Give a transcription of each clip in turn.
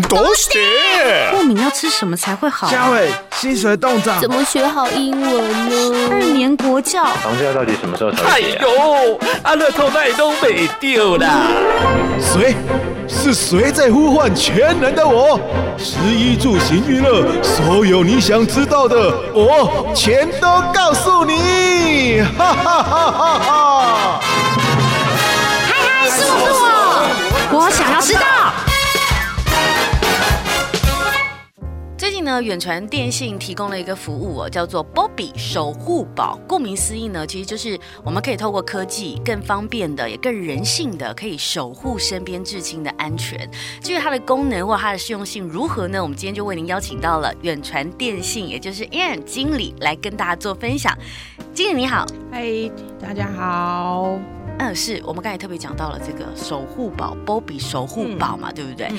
都是过敏要吃什么才会好？嘉伟，薪水冻涨，怎么学好英文呢？二年国教，房价到底什么时候才？哎呦，阿乐透那都没丢啦！谁？是谁在呼唤全能的我？食衣住行娱乐，所有你想知道的，我全都告诉你！哈哈哈哈哈！嗨嗨，是我是我，我想要知道。最近呢，远传电信提供了一个服务哦，叫做 Bobi 守护宝。顾名思义呢，其实就是我们可以透过科技，更方便的，也更人性的，可以守护身边至亲的安全。至于它的功能或它的适用性如何呢？我们今天就为您邀请到了远传电信，也就是 Ann 经理来跟大家做分享。经理你好，嗨，大家好。嗯，是我们刚才特别讲到了这个守护宝 Bobi 守护宝嘛，嗯、对不对？嗯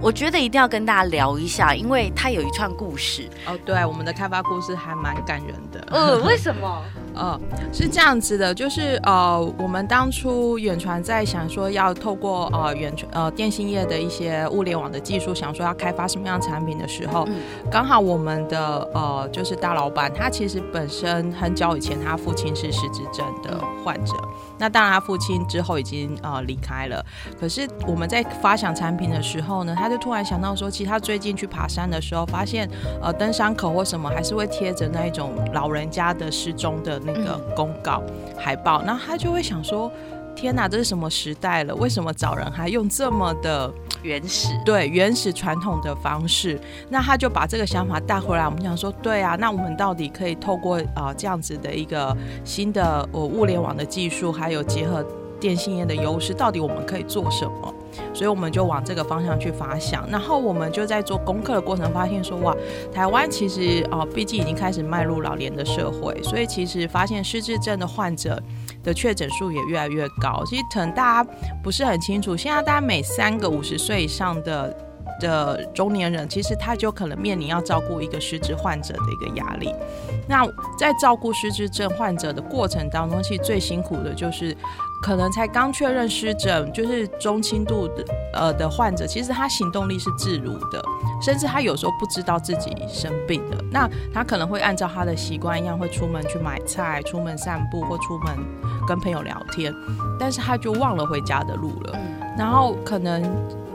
我觉得一定要跟大家聊一下，因为它有一串故事哦。对，我们的开发故事还蛮感人的。呃，为什么？呃，是这样子的，就是呃，我们当初远传在想说要透过呃远传呃电信业的一些物联网的技术，想说要开发什么样产品的时候，嗯、刚好我们的呃就是大老板，他其实本身很久以前他父亲是失智症的患者，嗯、那当然他父亲之后已经呃离开了，可是我们在发想产品的时候呢，他就突然想到说，其实他最近去爬山的时候，发现呃登山口或什么还是会贴着那一种老人家的失踪的。那个公告海报，然后他就会想说：“天哪，这是什么时代了？为什么找人还用这么的原始？对，原始传统的方式？”那他就把这个想法带回来。我们想说：“对啊，那我们到底可以透过啊、呃、这样子的一个新的呃物联网的技术，还有结合电信业的优势，到底我们可以做什么？”所以我们就往这个方向去发想，然后我们就在做功课的过程发现说，哇，台湾其实哦、毕竟已经开始迈入老年的社会，所以其实发现失智症的患者的确诊数也越来越高。其实可能大家不是很清楚，现在大家每三个五十岁以上的的中年人，其实他就可能面临要照顾一个失智患者的一个压力。那在照顾失智症患者的过程当中，其实最辛苦的就是。可能才刚确认失症，就是中轻度的呃的患者，其实他行动力是自如的，甚至他有时候不知道自己生病的。那他可能会按照他的习惯一样，会出门去买菜、出门散步或出门跟朋友聊天，但是他就忘了回家的路了。然后可能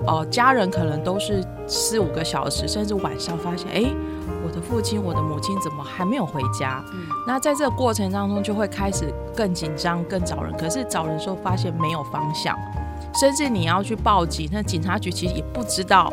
哦、呃，家人可能都是四五个小时，甚至晚上发现，哎。父亲、我的母亲怎么还没有回家？嗯，那在这个过程当中，就会开始更紧张、更找人。可是找人的时候发现没有方向，甚至你要去报警，那警察局其实也不知道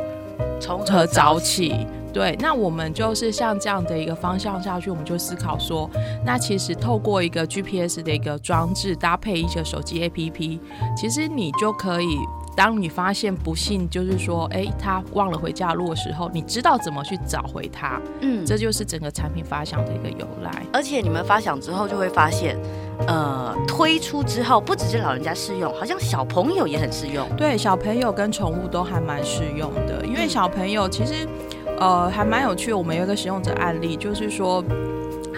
从何找起。对，那我们就是像这样的一个方向下去，我们就思考说，那其实透过一个 GPS 的一个装置搭配一个手机 APP，其实你就可以。当你发现不幸，就是说，哎，他忘了回家路的时候，你知道怎么去找回他。嗯，这就是整个产品发想的一个由来。而且你们发想之后，就会发现，呃，推出之后，不只是老人家适用，好像小朋友也很适用。对，小朋友跟宠物都还蛮适用的，因为小朋友其实，呃，还蛮有趣。我们有一个使用者案例，就是说。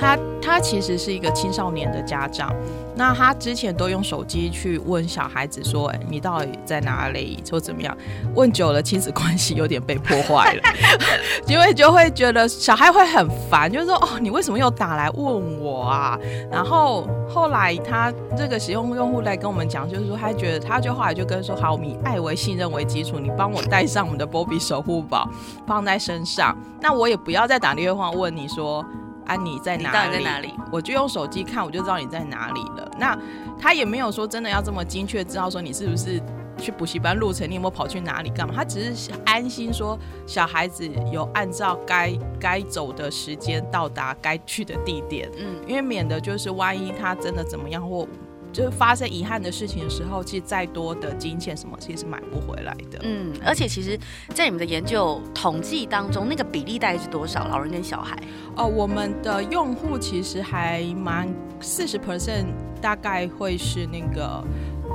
他他其实是一个青少年的家长，那他之前都用手机去问小孩子说：“哎，你到底在哪里？或怎么样？”问久了，亲子关系有点被破坏了，因为就会觉得小孩会很烦，就是说：“哦，你为什么又打来问我啊？”然后后来他这个使用用户来跟我们讲，就是说他觉得他就后来就跟说：“好，我们以爱为信任为基础，你帮我带上我们的波比守护宝放在身上，那我也不要再打电话问你说。”啊，你在哪里？你在哪里？我就用手机看，我就知道你在哪里了。那他也没有说真的要这么精确知道说你是不是去补习班路程，你有没有跑去哪里干嘛？他只是安心说小孩子有按照该该走的时间到达该去的地点。嗯，因为免得就是万一他真的怎么样或。就是发生遗憾的事情的时候，其实再多的金钱什么，其实是买不回来的。嗯，而且其实，在你们的研究统计当中，那个比例大概是多少？老人跟小孩？哦，我们的用户其实还蛮四十 percent，大概会是那个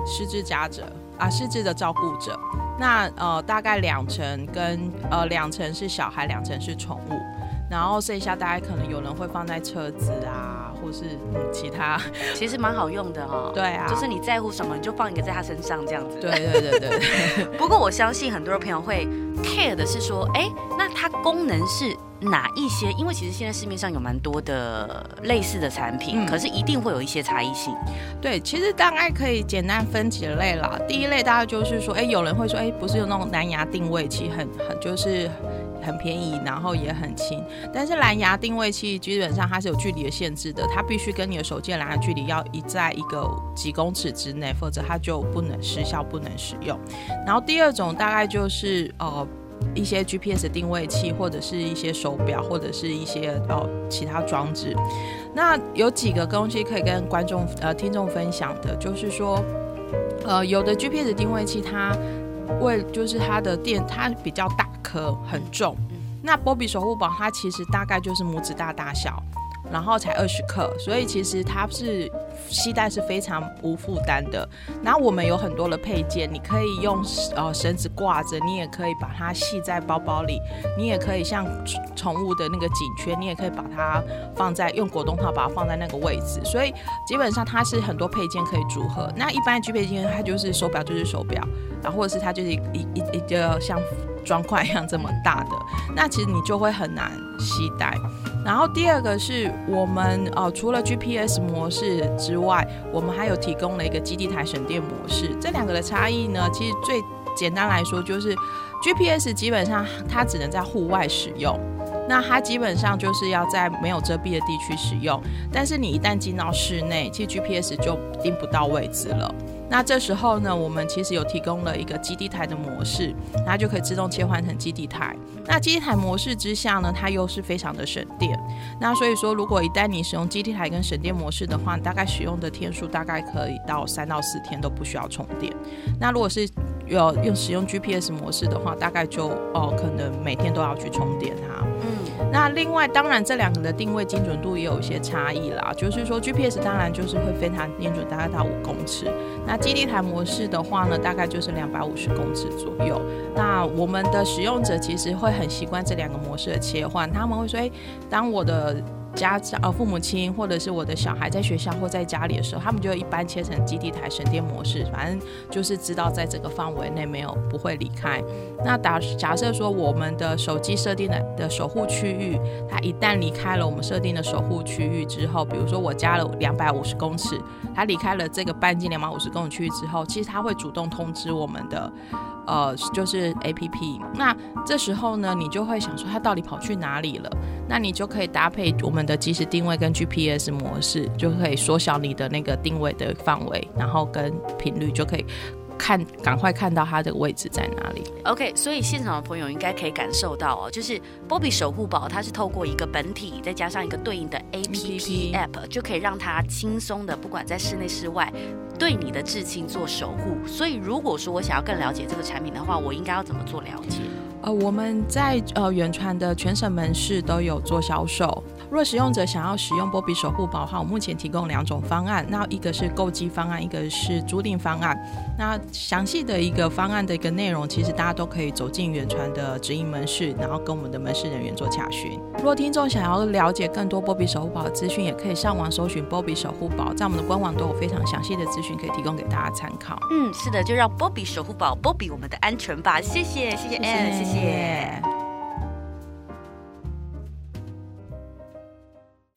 失智家者啊，失智的照顾者。那呃，大概两成跟呃两成是小孩，两成是宠物。然后剩下大概可能有人会放在车子啊，或是嗯其他，其实蛮好用的哈、哦。对啊，就是你在乎什么，你就放一个在他身上这样子。对对对对。不过我相信很多的朋友会 care 的是说，哎，那它功能是哪一些？因为其实现在市面上有蛮多的类似的产品，嗯、可是一定会有一些差异性。对，其实大概可以简单分几类啦。第一类大概就是说，哎，有人会说，哎，不是有那种蓝牙定位器，很很就是。很便宜，然后也很轻，但是蓝牙定位器基本上它是有距离的限制的，它必须跟你的手机的蓝牙距离要一在一个几公尺之内，否则它就不能失效，不能使用。然后第二种大概就是呃一些 GPS 定位器，或者是一些手表，或者是一些呃其他装置。那有几个东西可以跟观众呃听众分享的，就是说呃有的 GPS 定位器它为就是它的电它比较大。颗很重，那波比守护宝它其实大概就是拇指大大小，然后才二十克，所以其实它是携带是非常无负担的。然后我们有很多的配件，你可以用呃绳子挂着，你也可以把它系在包包里，你也可以像宠物的那个颈圈，你也可以把它放在用果冻套把它放在那个位置。所以基本上它是很多配件可以组合。那一般的 G 配件它就是手表就是手表，然后或者是它就是一一一个像。砖块一样这么大的，那其实你就会很难携带。然后第二个是我们哦、呃，除了 GPS 模式之外，我们还有提供了一个基地台省电模式。这两个的差异呢，其实最简单来说就是 GPS 基本上它只能在户外使用，那它基本上就是要在没有遮蔽的地区使用。但是你一旦进到室内，其实 GPS 就定不到位置了。那这时候呢，我们其实有提供了一个基地台的模式，它就可以自动切换成基地台。那基地台模式之下呢，它又是非常的省电。那所以说，如果一旦你使用基地台跟省电模式的话，大概使用的天数大概可以到三到四天都不需要充电。那如果是有用使用 GPS 模式的话，大概就哦可能每天都要去充电哈。嗯，那另外当然这两个的定位精准度也有一些差异啦，就是说 GPS 当然就是会非常精准，大概到五公尺。那基地台模式的话呢，大概就是两百五十公尺左右。那我们的使用者其实会很习惯这两个模式的切换，他们会说：“诶，当我的。”家长呃，父母亲或者是我的小孩在学校或在家里的时候，他们就一般切成基地台省电模式，反正就是知道在这个范围内没有不会离开。那打假设说我们的手机设定的的守护区域，它一旦离开了我们设定的守护区域之后，比如说我加了两百五十公尺，它离开了这个半径两百五十公尺区域之后，其实它会主动通知我们的。呃，就是 APP，那这时候呢，你就会想说它到底跑去哪里了？那你就可以搭配我们的即时定位跟 GPS 模式，就可以缩小你的那个定位的范围，然后跟频率就可以。看，赶快看到它的位置在哪里。OK，所以现场的朋友应该可以感受到哦，就是波比守护宝，它是透过一个本体，再加上一个对应的 APP App，就可以让它轻松的，不管在室内室外，对你的至亲做守护。所以，如果说我想要更了解这个产品的话，我应该要怎么做了解？呃，我们在呃远传的全省门市都有做销售。若使用者想要使用波比守护宝的话，我目前提供两种方案，那一个是购机方案，一个是租赁方案。那详细的一个方案的一个内容，其实大家都可以走进远传的直营门市，然后跟我们的门市人员做洽询。若听众想要了解更多波比守护宝的资讯，也可以上网搜寻波比守护宝，在我们的官网都有非常详细的资可以提供给大家参考。嗯，是的，就让波比守护宝，波比我们的安全吧。谢谢，谢谢 Ann，谢谢。谢谢。